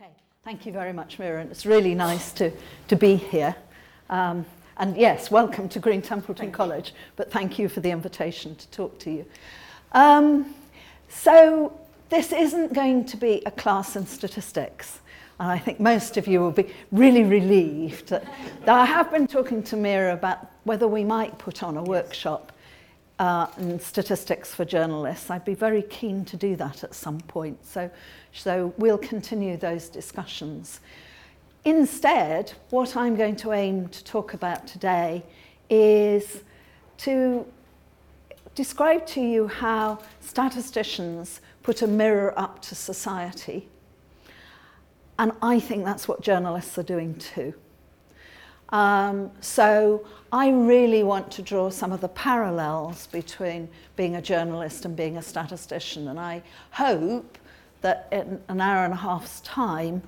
Okay, thank you very much, Mira. It's really nice to, to be here. Um, and yes, welcome to Green Templeton thank College, you. but thank you for the invitation to talk to you. Um, so, this isn't going to be a class in statistics. And I think most of you will be really relieved that, that I have been talking to Mira about whether we might put on a yes. workshop uh, in statistics for journalists. I'd be very keen to do that at some point. So, so we'll continue those discussions. Instead, what I'm going to aim to talk about today is to describe to you how statisticians put a mirror up to society. And I think that's what journalists are doing too. Um, so I really want to draw some of the parallels between being a journalist and being a statistician. And I hope that in an hour and a half's time,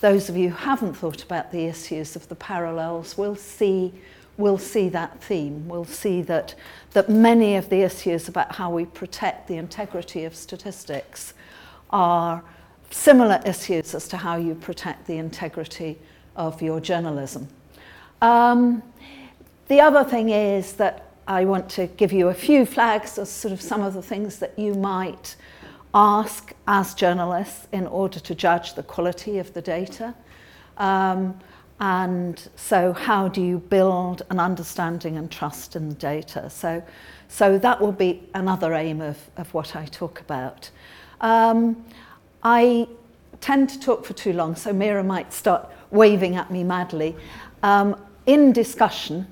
those of you who haven't thought about the issues of the parallels will see will see that theme. We'll see that, that many of the issues about how we protect the integrity of statistics are similar issues as to how you protect the integrity of your journalism. Um, the other thing is that I want to give you a few flags as sort of some of the things that you might ask as journalists in order to judge the quality of the data. Um, and so how do you build an understanding and trust in the data? So, so that will be another aim of, of what I talk about. Um, I tend to talk for too long, so Mira might start waving at me madly. Um, in discussion,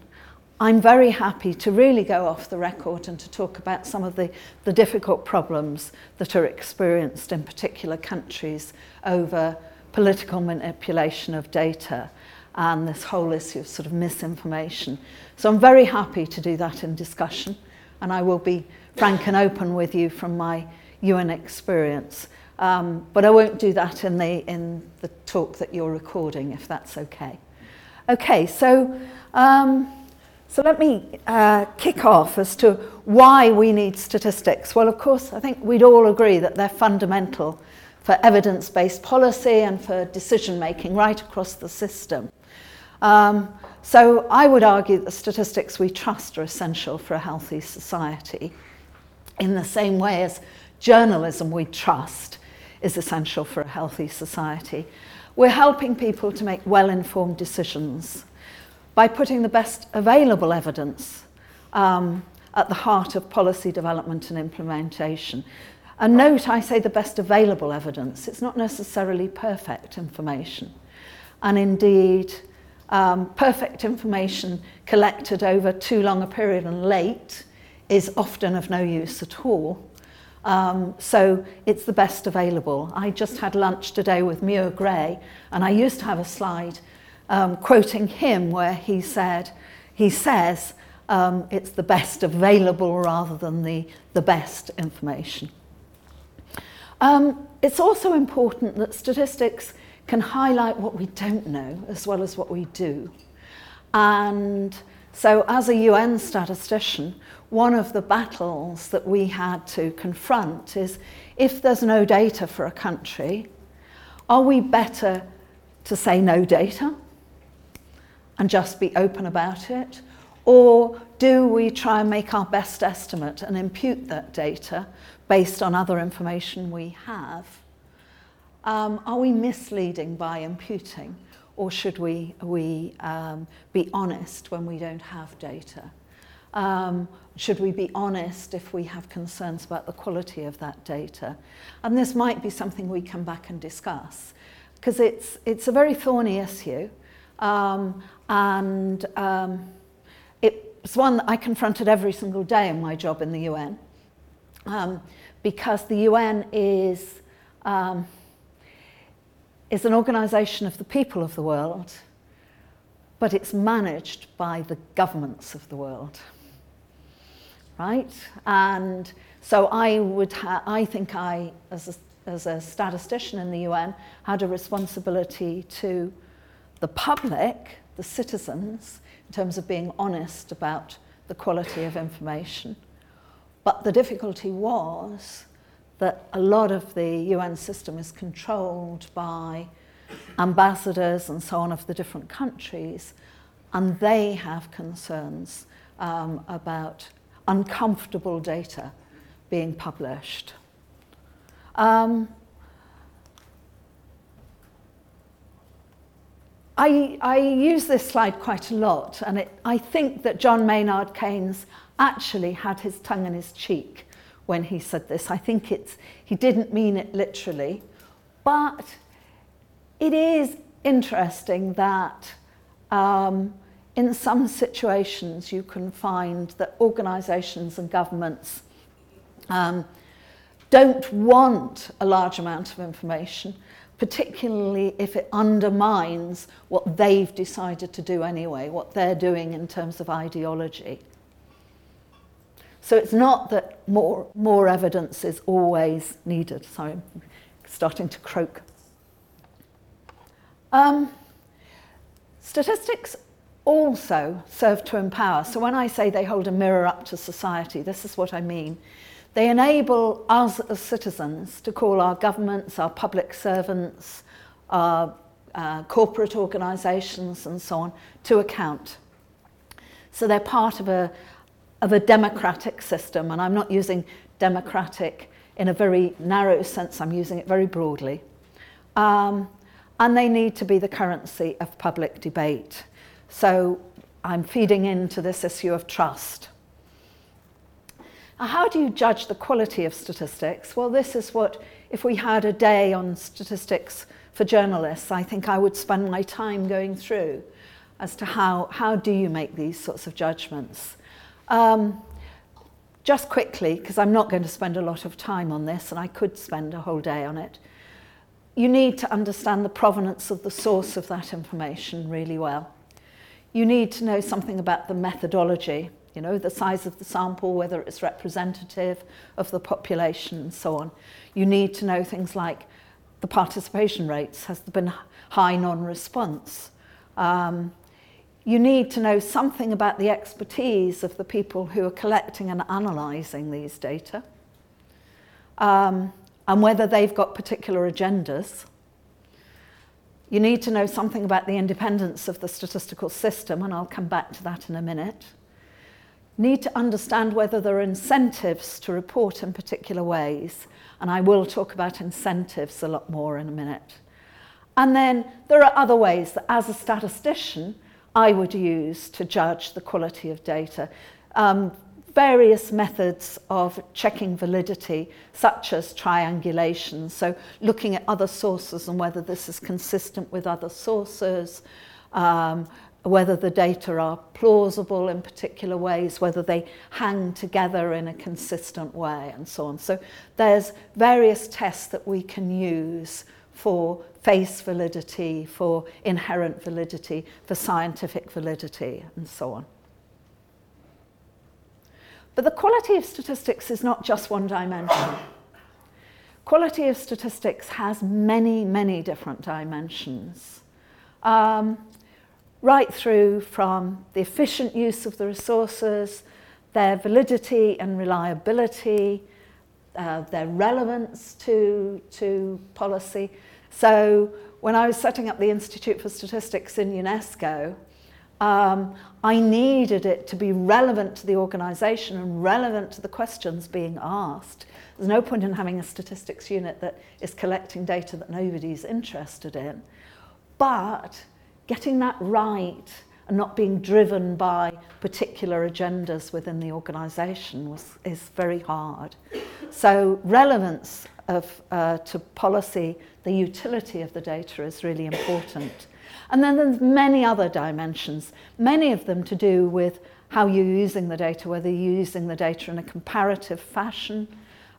I'm very happy to really go off the record and to talk about some of the, the difficult problems that are experienced in particular countries over political manipulation of data and this whole issue of sort of misinformation. So I'm very happy to do that in discussion and I will be frank and open with you from my UN experience. Um, but I won't do that in the, in the talk that you're recording, if that's okay. Okay, so um, so let me uh, kick off as to why we need statistics. Well, of course, I think we'd all agree that they're fundamental for evidence based policy and for decision making right across the system. Um, so I would argue that statistics we trust are essential for a healthy society, in the same way as journalism we trust is essential for a healthy society. We're helping people to make well-informed decisions by putting the best available evidence um, at the heart of policy development and implementation. And note, I say the best available evidence. It's not necessarily perfect information. And indeed, um, perfect information collected over too long a period and late is often of no use at all. Um, so it's the best available. I just had lunch today with Muir Gray, and I used to have a slide um, quoting him where he said, he says, um, it's the best available rather than the, the best information. Um, it's also important that statistics can highlight what we don't know as well as what we do. And so as a UN statistician, one of the battles that we had to confront is if there's no data for a country, are we better to say no data and just be open about it? Or do we try and make our best estimate and impute that data based on other information we have? Um, are we misleading by imputing? Or should we, we um, be honest when we don't have data? Um, should we be honest if we have concerns about the quality of that data? And this might be something we come back and discuss because it's, it's a very thorny issue. Um, and um, it's one that I confronted every single day in my job in the UN um, because the UN is, um, is an organization of the people of the world, but it's managed by the governments of the world. Right? And so I would ha- I think I, as a, as a statistician in the UN, had a responsibility to the public, the citizens, in terms of being honest about the quality of information. But the difficulty was that a lot of the UN system is controlled by ambassadors and so on of the different countries, and they have concerns um, about uncomfortable data being published. Um, I, I, use this slide quite a lot, and it, I think that John Maynard Keynes actually had his tongue in his cheek when he said this. I think it's, he didn't mean it literally, but it is interesting that um, in some situations you can find that organisations and governments um, don't want a large amount of information, particularly if it undermines what they've decided to do anyway, what they're doing in terms of ideology. So it's not that more, more evidence is always needed. Sorry, I'm starting to croak. Um, statistics also serve to empower. So when I say they hold a mirror up to society, this is what I mean. They enable us as citizens to call our governments, our public servants, our uh, corporate organisations and so on to account. So they're part of a, of a democratic system, and I'm not using democratic in a very narrow sense, I'm using it very broadly. Um, and they need to be the currency of public debate. So I'm feeding into this issue of trust. Now, how do you judge the quality of statistics? Well, this is what, if we had a day on statistics for journalists, I think I would spend my time going through as to how, how do you make these sorts of judgments. Um, just quickly, because I'm not going to spend a lot of time on this, and I could spend a whole day on it, you need to understand the provenance of the source of that information really well. You need to know something about the methodology you know, the size of the sample, whether it's representative of the population and so on. You need to know things like the participation rates, has there been high non-response? Um, you need to know something about the expertise of the people who are collecting and analysing these data um, and whether they've got particular agendas. You need to know something about the independence of the statistical system, and I'll come back to that in a minute need to understand whether there are incentives to report in particular ways. And I will talk about incentives a lot more in a minute. And then there are other ways that, as a statistician, I would use to judge the quality of data. Um, various methods of checking validity, such as triangulation, so looking at other sources and whether this is consistent with other sources, um, whether the data are plausible in particular ways, whether they hang together in a consistent way, and so on. So there's various tests that we can use for face validity, for inherent validity, for scientific validity, and so on. But the quality of statistics is not just one dimension. quality of statistics has many, many different dimensions. Um, right through from the efficient use of the resources, their validity and reliability, uh, their relevance to, to policy. So when I was setting up the Institute for Statistics in UNESCO, um, I needed it to be relevant to the organisation and relevant to the questions being asked. There's no point in having a statistics unit that is collecting data that nobody's interested in. But getting that right and not being driven by particular agendas within the organisation is very hard. So relevance of uh, to policy, the utility of the data is really important. And then there's many other dimensions, many of them to do with how you're using the data, whether you're using the data in a comparative fashion,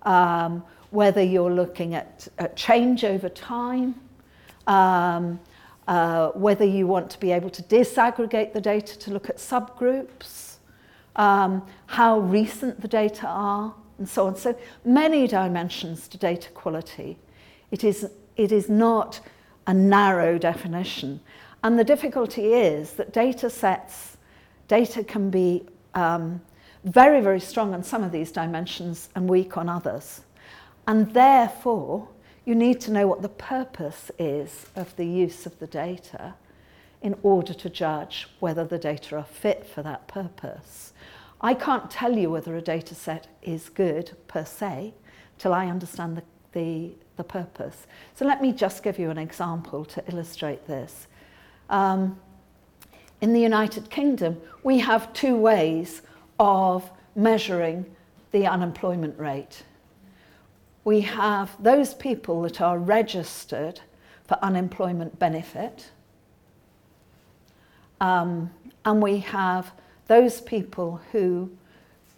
um, whether you're looking at, at change over time, um, uh, whether you want to be able to disaggregate the data to look at subgroups, um, how recent the data are, and so on. So many dimensions to data quality. It is, it is not a narrow definition. And the difficulty is that data sets, data can be um, very, very strong on some of these dimensions and weak on others. And therefore, you need to know what the purpose is of the use of the data in order to judge whether the data are fit for that purpose. I can't tell you whether a data set is good per se till I understand the, the, the purpose. So let me just give you an example to illustrate this. Um, in the United Kingdom, we have two ways of measuring the unemployment rate. We have those people that are registered for unemployment benefit, um, and we have those people who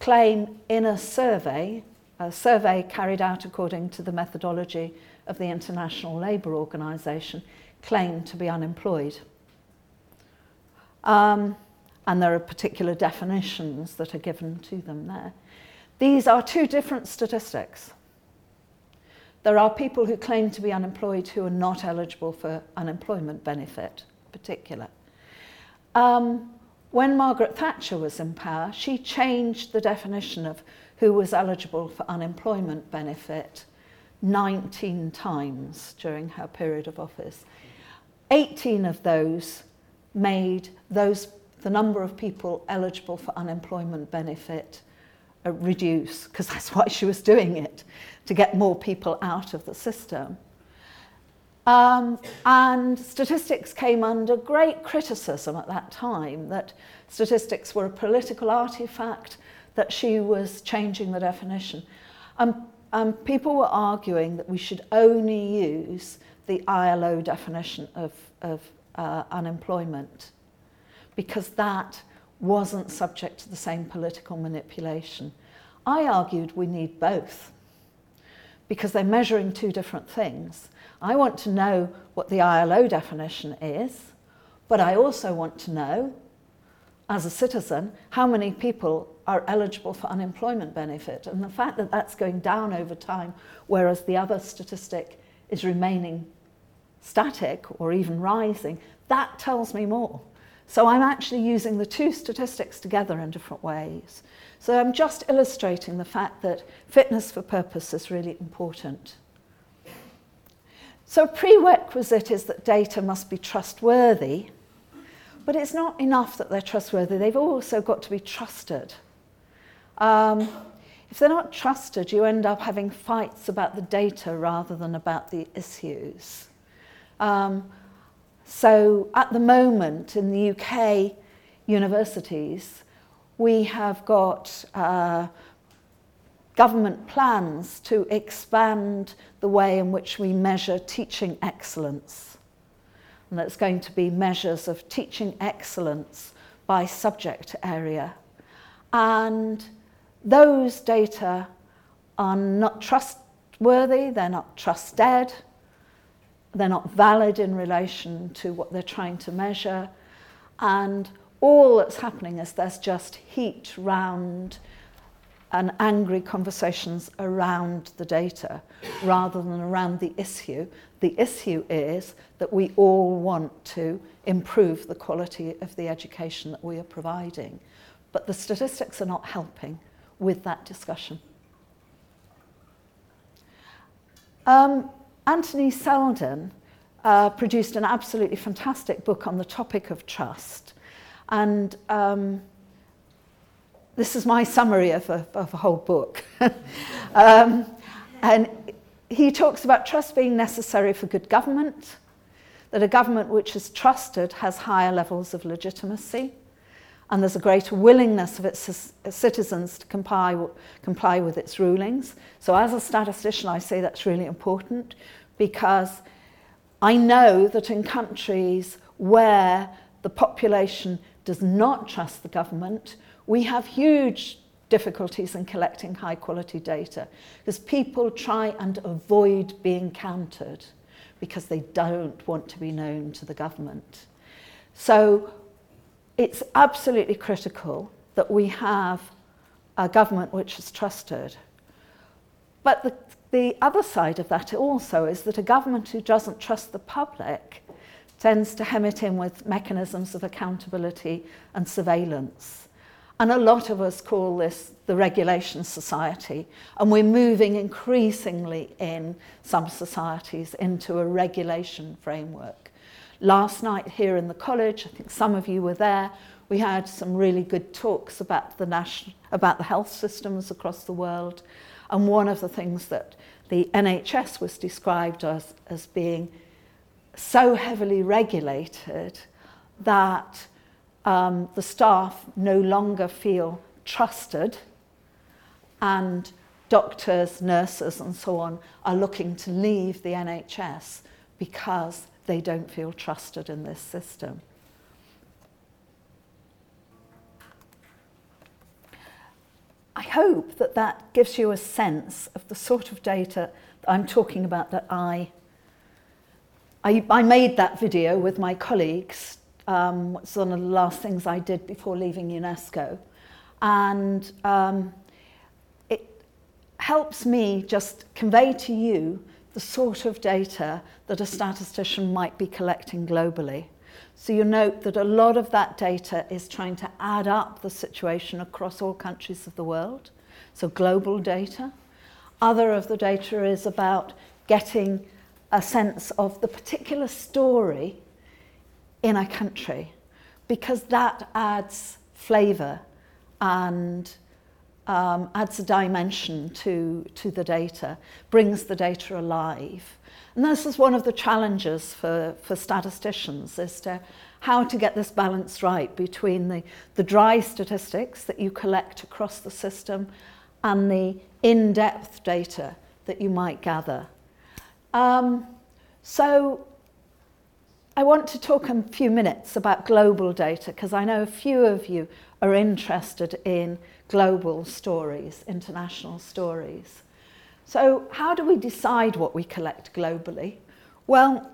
claim in a survey, a survey carried out according to the methodology of the International Labour Organization, claim to be unemployed. Um, and there are particular definitions that are given to them there. These are two different statistics. There are people who claim to be unemployed who are not eligible for unemployment benefit, in particular. Um, when Margaret Thatcher was in power, she changed the definition of who was eligible for unemployment benefit 19 times during her period of office. 18 of those made those the number of people eligible for unemployment benefit uh, reduce, because that's why she was doing it, to get more people out of the system. Um, and statistics came under great criticism at that time, that statistics were a political artifact, that she was changing the definition. Um, um, people were arguing that we should only use the ILO definition of, of uh, unemployment because that wasn't subject to the same political manipulation. I argued we need both because they're measuring two different things. I want to know what the ILO definition is, but I also want to know, as a citizen, how many people are eligible for unemployment benefit. And the fact that that's going down over time, whereas the other statistic is remaining static or even rising, that tells me more. So I'm actually using the two statistics together in different ways. So I'm just illustrating the fact that fitness for purpose is really important. So a prerequisite is that data must be trustworthy, but it's not enough that they're trustworthy. They've also got to be trusted. Um, if they're not trusted, you end up having fights about the data rather than about the issues. Um, so at the moment in the UK universities, we have got uh, government plans to expand the way in which we measure teaching excellence. And that's going to be measures of teaching excellence by subject area. And those data are not trustworthy, they're not trusted, they're not valid in relation to what they're trying to measure. And all that's happening is there's just heat round and angry conversations around the data rather than around the issue. The issue is that we all want to improve the quality of the education that we are providing. But the statistics are not helping with that discussion. Um, Anthony Seldon uh, produced an absolutely fantastic book on the topic of trust. And um, this is my summary of a, of a whole book. um, and he talks about trust being necessary for good government, that a government which is trusted has higher levels of legitimacy, and there's a greater willingness of its citizens to comply, comply with its rulings. So as a statistician, I say that's really important because I know that in countries where the population does not trust the government, we have huge difficulties in collecting high quality data because people try and avoid being counted because they don't want to be known to the government. So it's absolutely critical that we have a government which is trusted. But the, the other side of that also is that a government who doesn't trust the public tends to hem it in with mechanisms of accountability and surveillance. And a lot of us call this the regulation society. And we're moving increasingly in some societies into a regulation framework. Last night here in the college, I think some of you were there, we had some really good talks about the, national, about the health systems across the world. And one of the things that the NHS was described as, as being so heavily regulated that um, the staff no longer feel trusted and doctors, nurses and so on are looking to leave the NHS because they don't feel trusted in this system. I hope that that gives you a sense of the sort of data that I'm talking about that I, I, I made that video with my colleagues. Um, it's one of the last things I did before leaving UNESCO. And um, it helps me just convey to you the sort of data that a statistician might be collecting globally. So you note that a lot of that data is trying to add up the situation across all countries of the world, so global data. Other of the data is about getting a sense of the particular story in a country, because that adds flavour and um, adds a dimension to, to the data, brings the data alive. And this is one of the challenges for, for statisticians as to how to get this balance right between the, the dry statistics that you collect across the system and the in-depth data that you might gather. Um, so I want to talk a few minutes about global data because I know a few of you are interested in global stories, international stories. So how do we decide what we collect globally? Well,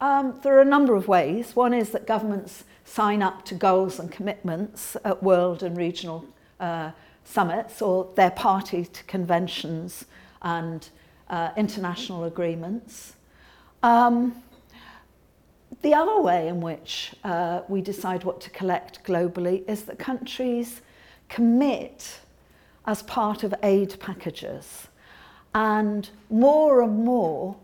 um, there are a number of ways. One is that governments sign up to goals and commitments at world and regional uh, summits, or they're party to conventions and uh, international agreements. Um, the other way in which uh, we decide what to collect globally is that countries commit as part of aid packages. And more and more,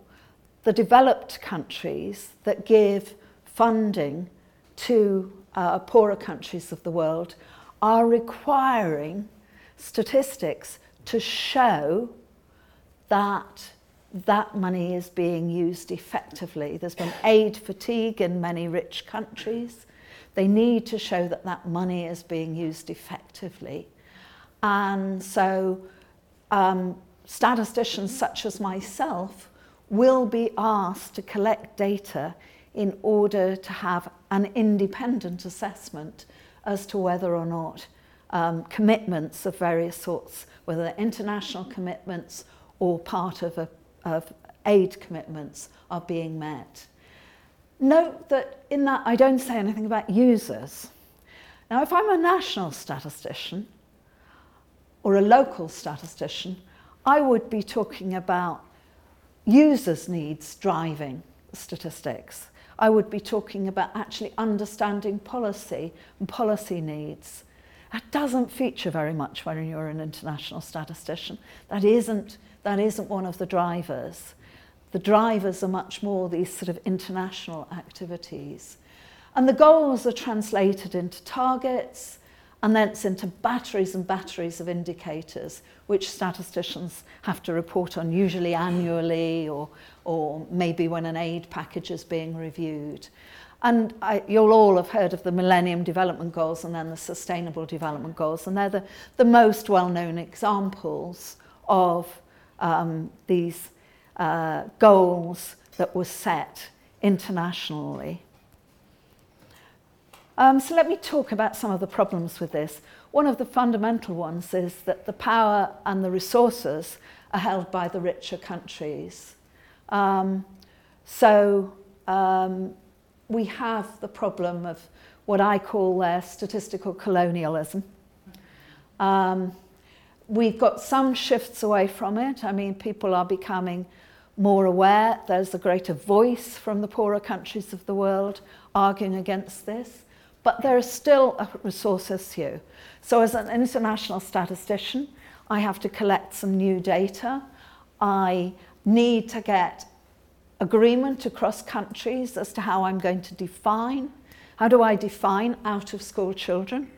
the developed countries that give funding to uh, poorer countries of the world are requiring statistics to show that that money is being used effectively. There's been aid fatigue in many rich countries. They need to show that that money is being used effectively. And so um, statisticians such as myself will be asked to collect data in order to have an independent assessment as to whether or not um, commitments of various sorts, whether they're international commitments or part of, a, of aid commitments, are being met. Note that in that I don't say anything about users. Now, if I'm a national statistician or a local statistician, I would be talking about users' needs driving statistics. I would be talking about actually understanding policy and policy needs. That doesn't feature very much when you're an international statistician. That isn't, that isn't one of the drivers. The drivers are much more these sort of international activities. And the goals are translated into targets, and then into batteries and batteries of indicators which statisticians have to report on, usually annually or, or maybe when an aid package is being reviewed. And I, you'll all have heard of the Millennium Development Goals and then the Sustainable Development Goals, and they're the, the most well-known examples of um, these uh, goals that were set internationally. Um, so let me talk about some of the problems with this. One of the fundamental ones is that the power and the resources are held by the richer countries. Um, so um, we have the problem of what I call their statistical colonialism. Um, we've got some shifts away from it. I mean, people are becoming more aware. There's a greater voice from the poorer countries of the world arguing against this. but there is still a resource issue. So as an international statistician, I have to collect some new data. I need to get agreement across countries as to how I'm going to define. How do I define out of school children?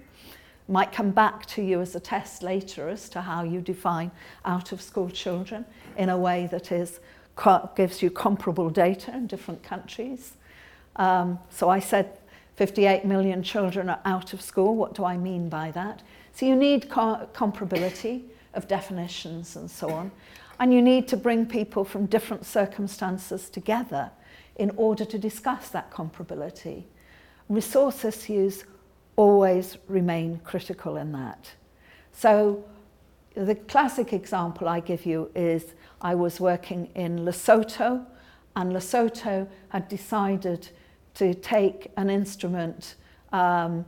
Might come back to you as a test later as to how you define out of school children in a way that is gives you comparable data in different countries. Um, so I said 58 million children are out of school. What do I mean by that? So you need co comparability of definitions and so on. And you need to bring people from different circumstances together in order to discuss that comparability. Resource issues always remain critical in that. So the classic example I give you is I was working in Lesotho and Lesotho had decided to take an instrument um,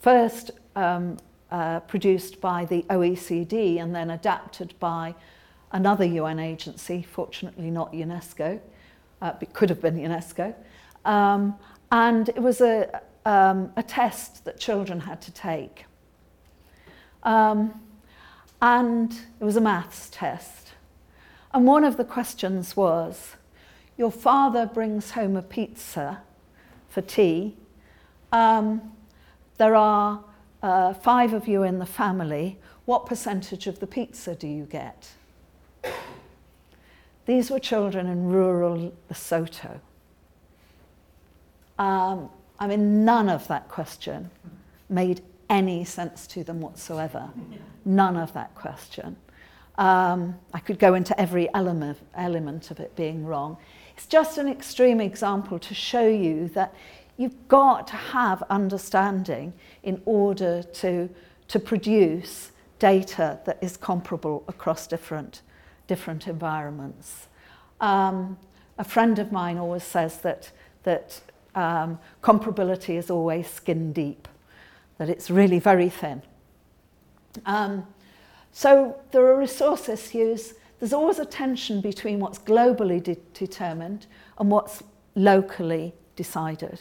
first um, uh, produced by the OECD and then adapted by another UN agency, fortunately not UNESCO, uh, it could have been UNESCO. Um, and it was a, um, a test that children had to take. Um, and it was a maths test. And one of the questions was, your father brings home a pizza for tea. Um, there are uh, five of you in the family. What percentage of the pizza do you get? These were children in rural Lesotho. Um, I mean, none of that question made any sense to them whatsoever. None of that question. Um, I could go into every element, element of it being wrong. It's just an extreme example to show you that you've got to have understanding in order to, to produce data that is comparable across different, different environments. Um, a friend of mine always says that, that um, comparability is always skin deep, that it's really very thin. Um, so there are resource issues. There's always a tension between what's globally de determined and what's locally decided.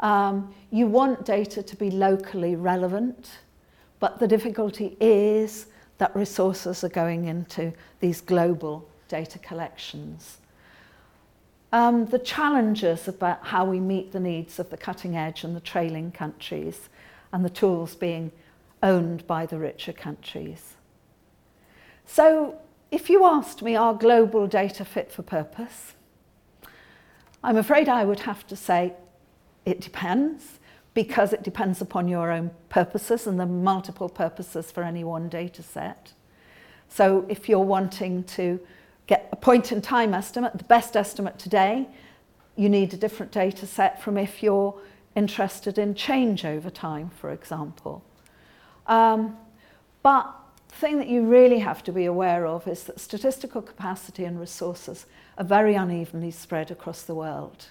Um, you want data to be locally relevant, but the difficulty is that resources are going into these global data collections. Um, the challenges about how we meet the needs of the cutting edge and the trailing countries and the tools being owned by the richer countries. So if you asked me, are global data fit for purpose? I'm afraid I would have to say it depends because it depends upon your own purposes and the multiple purposes for any one data set. So if you're wanting to get a point in time estimate, the best estimate today, you need a different data set from if you're interested in change over time, for example. Um, but the thing that you really have to be aware of is that statistical capacity and resources are very unevenly spread across the world.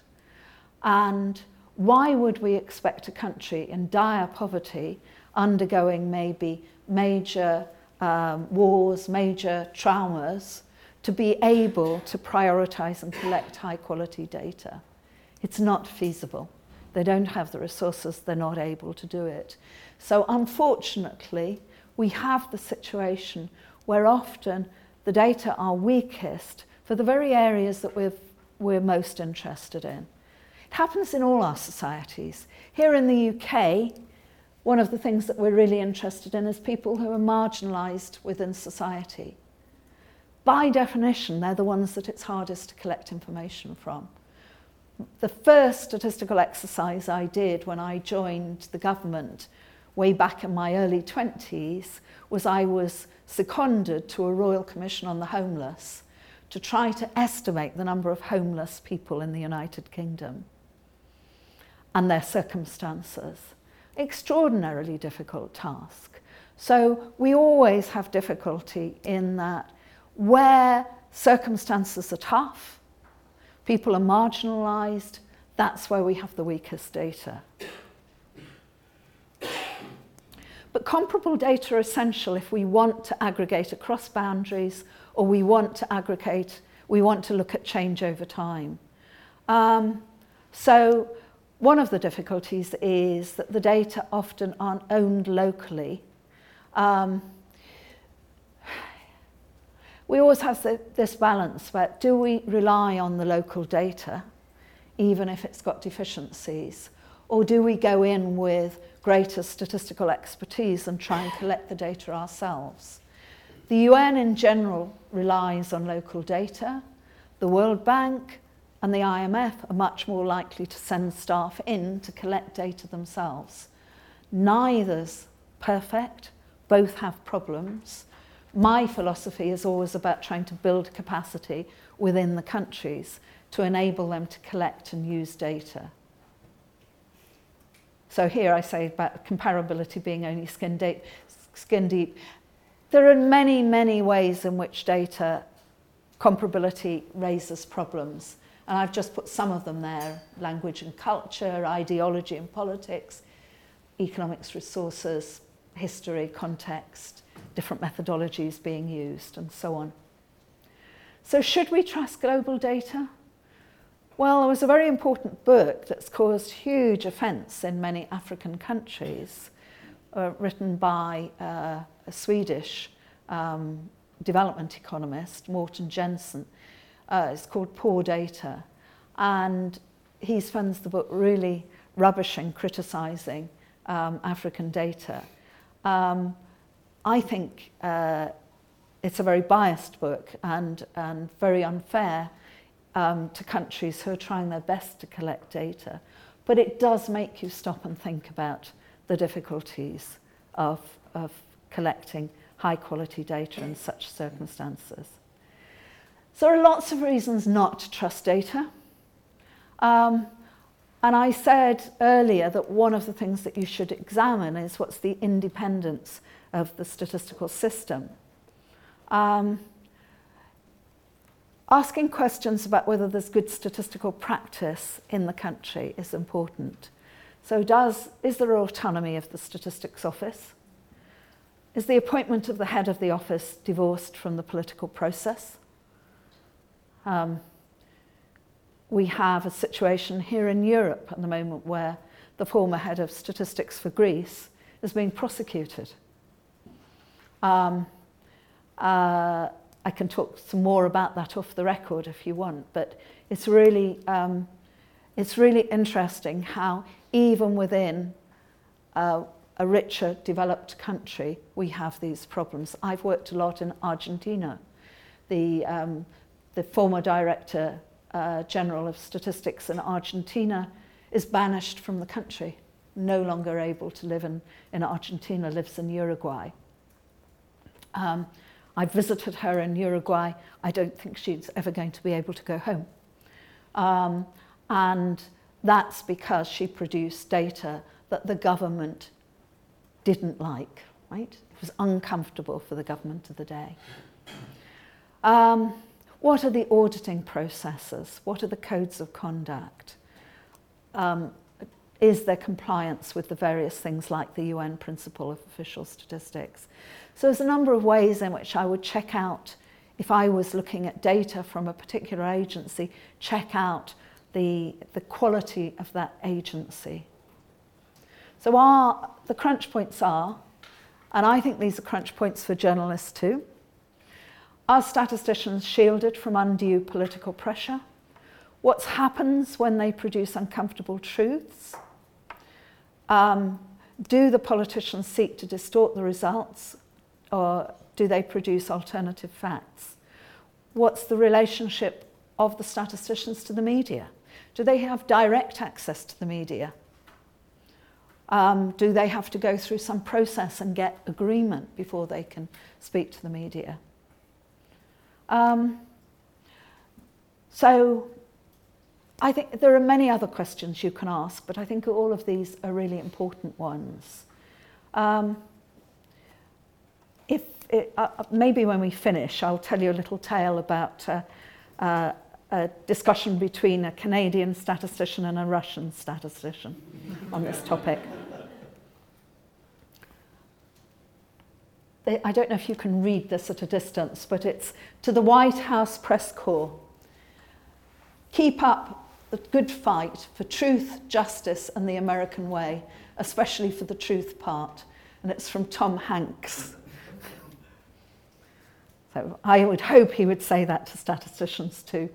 And why would we expect a country in dire poverty undergoing maybe major um, wars, major traumas, to be able to prioritize and collect high quality data. It's not feasible. They don't have the resources, they're not able to do it. So unfortunately, we have the situation where often the data are weakest for the very areas that we're, we're most interested in. It happens in all our societies. Here in the UK, one of the things that we're really interested in is people who are marginalised within society by definition, they're the ones that it's hardest to collect information from. The first statistical exercise I did when I joined the government way back in my early 20s was I was seconded to a Royal Commission on the Homeless to try to estimate the number of homeless people in the United Kingdom and their circumstances. Extraordinarily difficult task. So we always have difficulty in that where circumstances are tough, people are marginalised, that's where we have the weakest data. But comparable data are essential if we want to aggregate across boundaries or we want to aggregate, we want to look at change over time. Um, so one of the difficulties is that the data often aren't owned locally. Um, we always have the, this balance about do we rely on the local data, even if it's got deficiencies, or do we go in with greater statistical expertise and try and collect the data ourselves? The UN in general relies on local data. The World Bank and the IMF are much more likely to send staff in to collect data themselves. Neither's perfect, both have problems. my philosophy is always about trying to build capacity within the countries to enable them to collect and use data. So here I say about comparability being only skin deep. Skin deep. There are many, many ways in which data comparability raises problems. And I've just put some of them there, language and culture, ideology and politics, economics resources, history, context, different methodologies being used, and so on. So, should we trust global data? Well, there was a very important book that's caused huge offence in many African countries, uh, written by uh, a Swedish um, development economist, Morten Jerven, uh, it's called Poor Data. And he spends the book really rubbishing, criticising um, African data. Um, I think uh, it's a very biased book and, and very unfair um, to countries who are trying their best to collect data. But it does make you stop and think about the difficulties of, of collecting high quality data in such circumstances. So there are lots of reasons not to trust data. Um, and I said earlier that one of the things that you should examine is what's the independence of the statistical system. Um, asking questions about whether there's good statistical practice in the country is important. So does, is there autonomy of the statistics office? Is the appointment of the head of the office divorced from the political process? Um, we have a situation here in Europe at the moment where the former head of statistics for Greece is being prosecuted. Um, uh, I can talk some more about that off the record if you want, but it's really, um, it's really interesting how even within uh, a richer, developed country, we have these problems. I've worked a lot in Argentina. The, um, the former director uh, general of statistics in Argentina, is banished from the country, no longer able to live in, in Argentina, lives in Uruguay. Um, I visited her in Uruguay. I don't think she's ever going to be able to go home. Um, and that's because she produced data that the government didn't like, right? It was uncomfortable for the government of the day. Um, what are the auditing processes? What are the codes of conduct? Um, is their compliance with the various things like the UN principle of official statistics? So there's a number of ways in which I would check out, if I was looking at data from a particular agency, check out the, the quality of that agency. So our, the crunch points are, and I think these are crunch points for journalists too, are statisticians shielded from undue political pressure? What happens when they produce uncomfortable truths? Um, do the politicians seek to distort the results or do they produce alternative facts? What's the relationship of the statisticians to the media? Do they have direct access to the media? Um, do they have to go through some process and get agreement before they can speak to the media? Um, so I think there are many other questions you can ask, but I think all of these are really important ones. Um, if it, uh, maybe when we finish, I'll tell you a little tale about uh, uh, a discussion between a Canadian statistician and a Russian statistician on this topic. I don't know if you can read this at a distance, but it's to the White House press corps. Keep up the good fight for truth, justice, and the American way, especially for the truth part. And it's from Tom Hanks. So I would hope he would say that to statisticians too.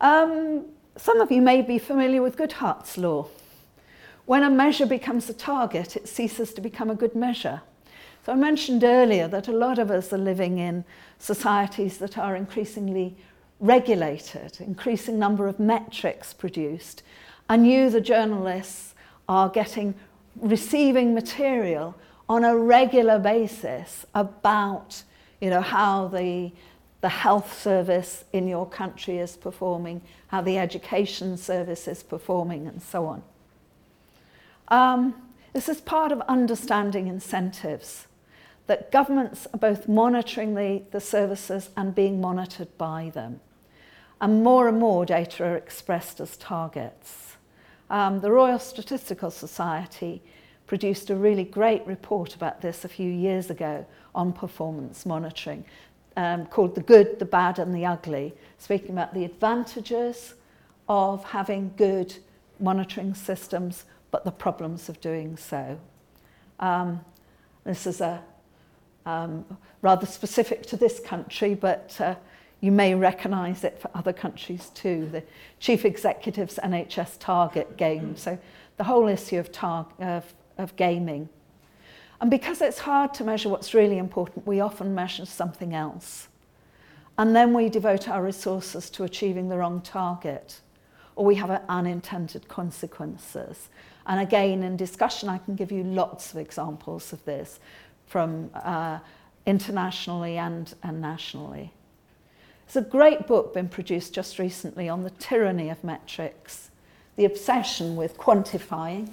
Um, some of you may be familiar with Goodhart's law. When a measure becomes a target, it ceases to become a good measure. So I mentioned earlier that a lot of us are living in societies that are increasingly regulated, increasing number of metrics produced, and you, the journalists, are getting receiving material on a regular basis about you know, how the, the health service in your country is performing, how the education service is performing, and so on. Um, this is part of understanding incentives, that governments are both monitoring the, the services and being monitored by them. And more and more data are expressed as targets. Um, the Royal Statistical Society produced a really great report about this a few years ago on performance monitoring um, called The Good, the Bad and the Ugly, speaking about the advantages of having good monitoring systems but the problems of doing so. Um, this is a um, rather specific to this country, but uh, you may recognise it for other countries too. The chief executive's NHS target game. So the whole issue of, tar- of, of gaming. And because it's hard to measure what's really important, we often measure something else. And then we devote our resources to achieving the wrong target, or we have unintended consequences. And again, in discussion, I can give you lots of examples of this from uh, internationally and, and nationally. There's a great book been produced just recently on the tyranny of metrics, the obsession with quantifying.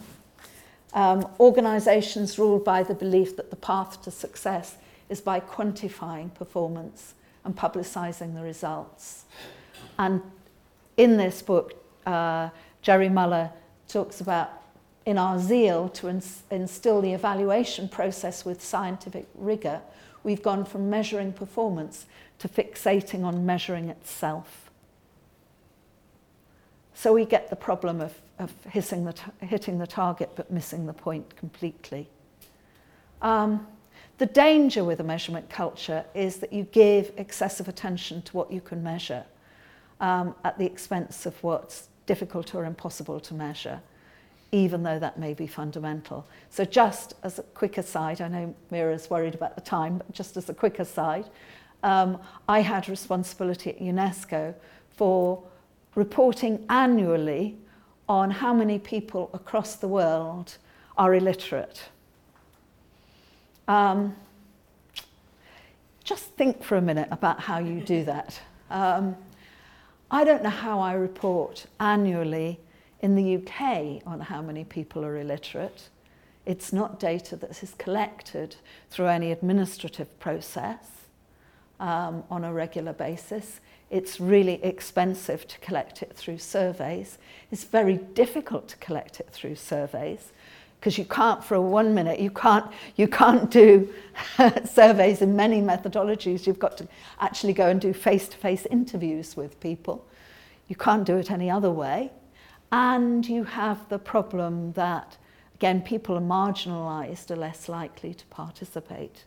Um, organisations ruled by the belief that the path to success is by quantifying performance and publicising the results. And in this book, uh, Jerry Muller talks about in our zeal to ins- instill the evaluation process with scientific rigour, we've gone from measuring performance to fixating on measuring itself. So we get the problem of, of hitting, the hitting the target but missing the point completely. Um, the danger with a measurement culture is that you give excessive attention to what you can measure um, at the expense of what's difficult or impossible to measure even though that may be fundamental. So just as a quick aside, I know Mira's worried about the time, but just as a quick aside, um, I had responsibility at UNESCO for reporting annually on how many people across the world are illiterate. Um, just think for a minute about how you do that. Um, I don't know how I report annually in the UK on how many people are illiterate. It's not data that is collected through any administrative process um, on a regular basis. It's really expensive to collect it through surveys. It's very difficult to collect it through surveys because you can't for one minute you can't you can't do surveys in many methodologies you've got to actually go and do face-to-face interviews with people you can't do it any other way and you have the problem that, again, people are marginalised, are less likely to participate.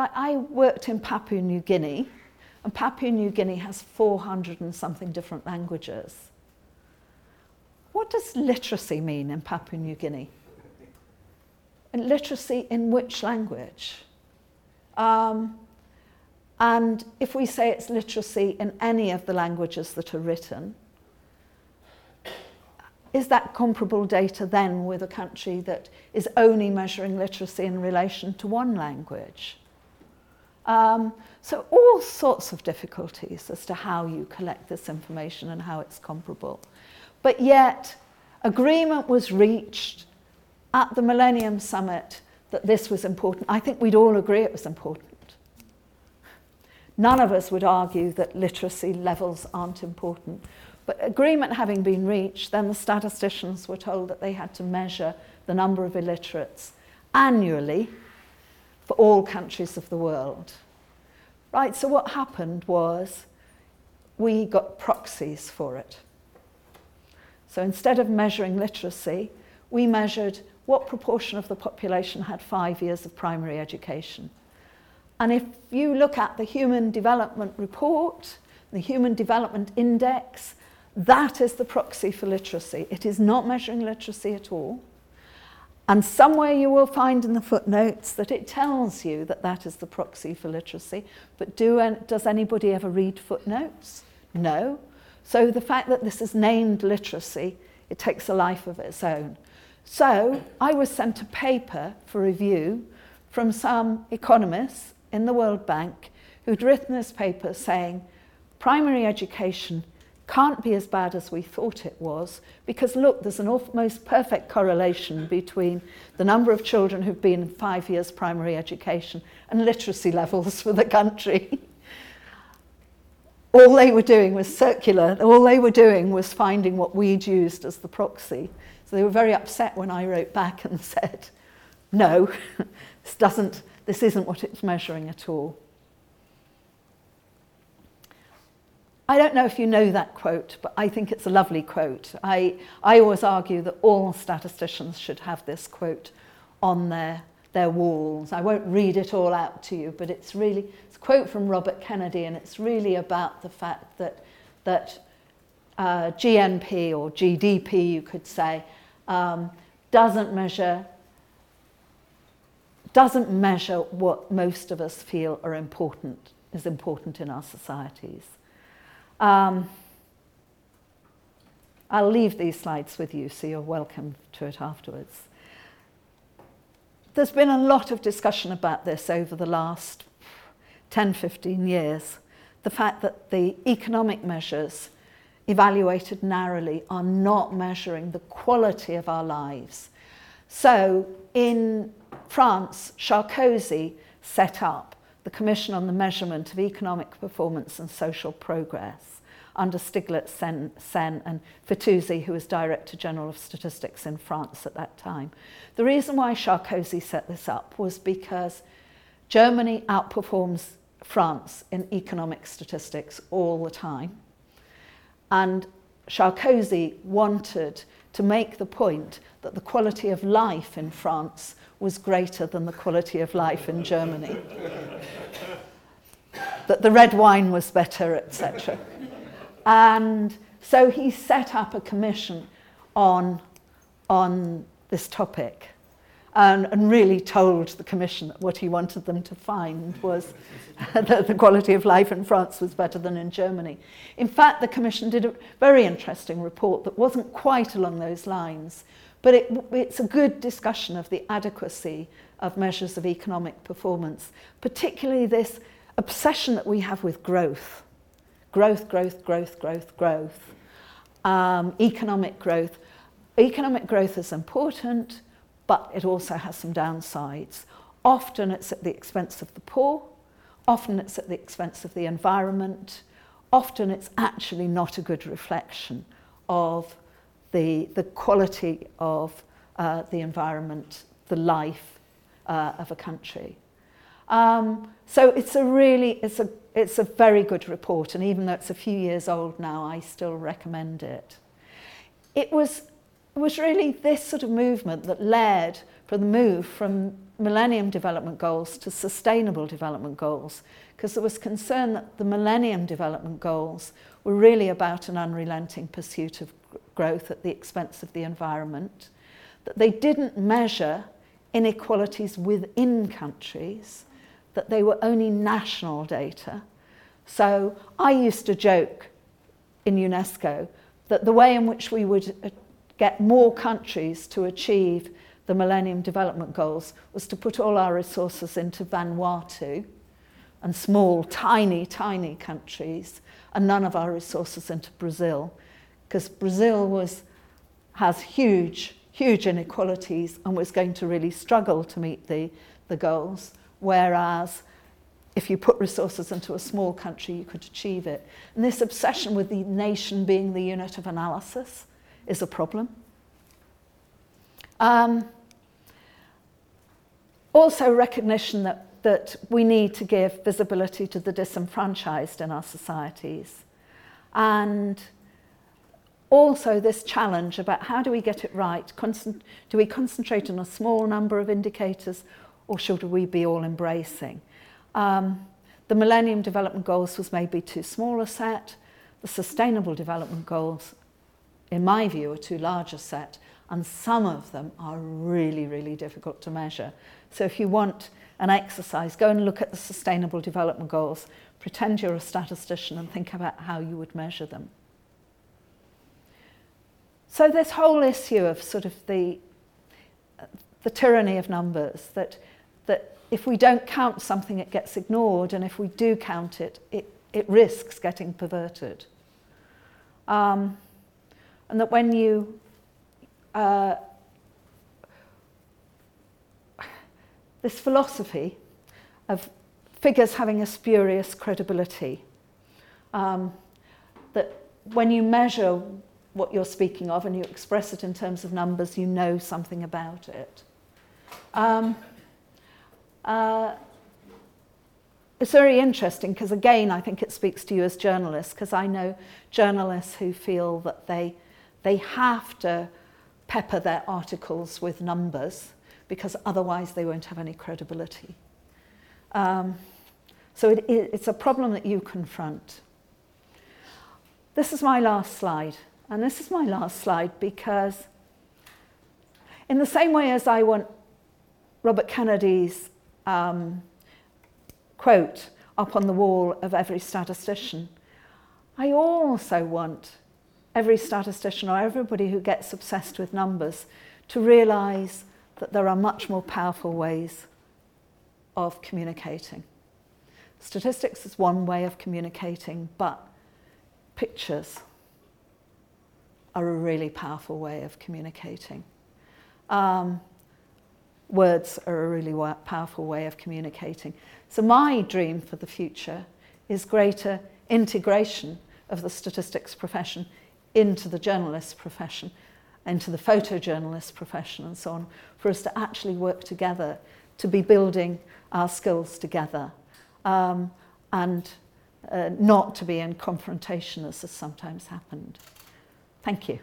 Right, I worked in Papua New Guinea, and Papua New Guinea has 400 and something different languages. What does literacy mean in Papua New Guinea? And literacy in which language? Um, and if we say it's literacy in any of the languages that are written, is that comparable data then with a country that is only measuring literacy in relation to one language? Um, so all sorts of difficulties as to how you collect this information and how it's comparable. But yet, agreement was reached at the Millennium Summit that this was important. I think we'd all agree it was important. None of us would argue that literacy levels aren't important. But agreement having been reached, then the statisticians were told that they had to measure the number of illiterates annually for all countries of the world. Right, so what happened was we got proxies for it. So instead of measuring literacy, we measured what proportion of the population had five years of primary education. And if you look at the Human Development Report, the Human Development Index, that is the proxy for literacy. It is not measuring literacy at all. And somewhere you will find in the footnotes that it tells you that that is the proxy for literacy. But do, does anybody ever read footnotes? No. So the fact that this is named literacy, it takes a life of its own. So I was sent a paper for review from some economists in the World Bank who'd written this paper saying primary education can't be as bad as we thought it was because look, there's an almost perfect correlation between the number of children who've been five years primary education and literacy levels for the country. all they were doing was circular, all they were doing was finding what we'd used as the proxy. So they were very upset when I wrote back and said, no, this, doesn't, this isn't what it's measuring at all. I don't know if you know that quote, but I think it's a lovely quote. I, I always argue that all statisticians should have this quote on their, their walls. I won't read it all out to you, but it's really it's a quote from Robert Kennedy, and it's really about the fact that, that uh, GNP or GDP, you could say, um, doesn't measure doesn't measure what most of us feel are important is important in our societies. Um, I'll leave these slides with you, so you're welcome to it afterwards. There's been a lot of discussion about this over the last 10, 15 years. The fact that the economic measures evaluated narrowly are not measuring the quality of our lives. So in France, Sarkozy set up the Commission on the Measurement of Economic Performance and Social Progress under Stiglitz, Sen, Sen and Fitoussi, who was Director General of Statistics in France at that time. The reason why Sarkozy set this up was because Germany outperforms France in economic statistics all the time. And Sarkozy wanted to make the point that the quality of life in France was greater than the quality of life in Germany. that the red wine was better, etc. And so he set up a commission on, on this topic and, and really told the commission that what he wanted them to find was that the quality of life in France was better than in Germany. In fact, the commission did a very interesting report that wasn't quite along those lines, but it, it's a good discussion of the adequacy of measures of economic performance, particularly this obsession that we have with growth. Growth, growth, growth, growth, growth. Um, economic growth. Economic growth is important, but it also has some downsides. Often it's at the expense of the poor, often it's at the expense of the environment, often it's actually not a good reflection of the, the quality of uh, the environment, the life uh, of a country. Um, so it's a really, it's a, it's a very good report, and even though it's a few years old now, I still recommend it. It was, it was really this sort of movement that led for the move from Millennium Development Goals to Sustainable Development Goals, because there was concern that the Millennium Development Goals were really about an unrelenting pursuit of growth at the expense of the environment, that they didn't measure inequalities within countries, that they were only national data. So I used to joke in UNESCO that the way in which we would uh, get more countries to achieve the Millennium Development Goals was to put all our resources into Vanuatu and small, tiny, tiny countries, and none of our resources into Brazil because Brazil was, has huge, huge inequalities and was going to really struggle to meet the, the goals, whereas if you put resources into a small country, you could achieve it. And this obsession with the nation being the unit of analysis is a problem. Um, also recognition that, that we need to give visibility to the disenfranchised in our societies. And also this challenge about how do we get it right? Concent- do we concentrate on a small number of indicators or should we be all embracing? Um, the Millennium Development Goals was maybe too small a set. The Sustainable Development Goals, in my view, are too large a set. And some of them are really, really difficult to measure. So if you want an exercise, go and look at the Sustainable Development Goals, pretend you're a statistician and think about how you would measure them. So this whole issue of sort of the, the tyranny of numbers, that, that if we don't count something, it gets ignored, and if we do count it, it, it risks getting perverted. Um, and that when you uh, this philosophy of figures having a spurious credibility, um, that when you measure what you're speaking of and you express it in terms of numbers, you know something about it. Um, uh, it's very interesting because, again, I think it speaks to you as journalists because I know journalists who feel that they, they have to pepper their articles with numbers because otherwise they won't have any credibility. Um, so it, it, it's a problem that you confront. This is my last slide. And this is my last slide because, in the same way as I want Robert Kennedy's um, quote up on the wall of every statistician, I also want every statistician or everybody who gets obsessed with numbers to realize that there are much more powerful ways of communicating. Statistics is one way of communicating, but pictures are a really powerful way of communicating. Um, words are a really powerful way of communicating. So, my dream for the future is greater integration of the statistics profession into the journalist profession, into the photojournalist profession, and so on, for us to actually work together to be building our skills together um, and uh, not to be in confrontation as has sometimes happened. Thank you.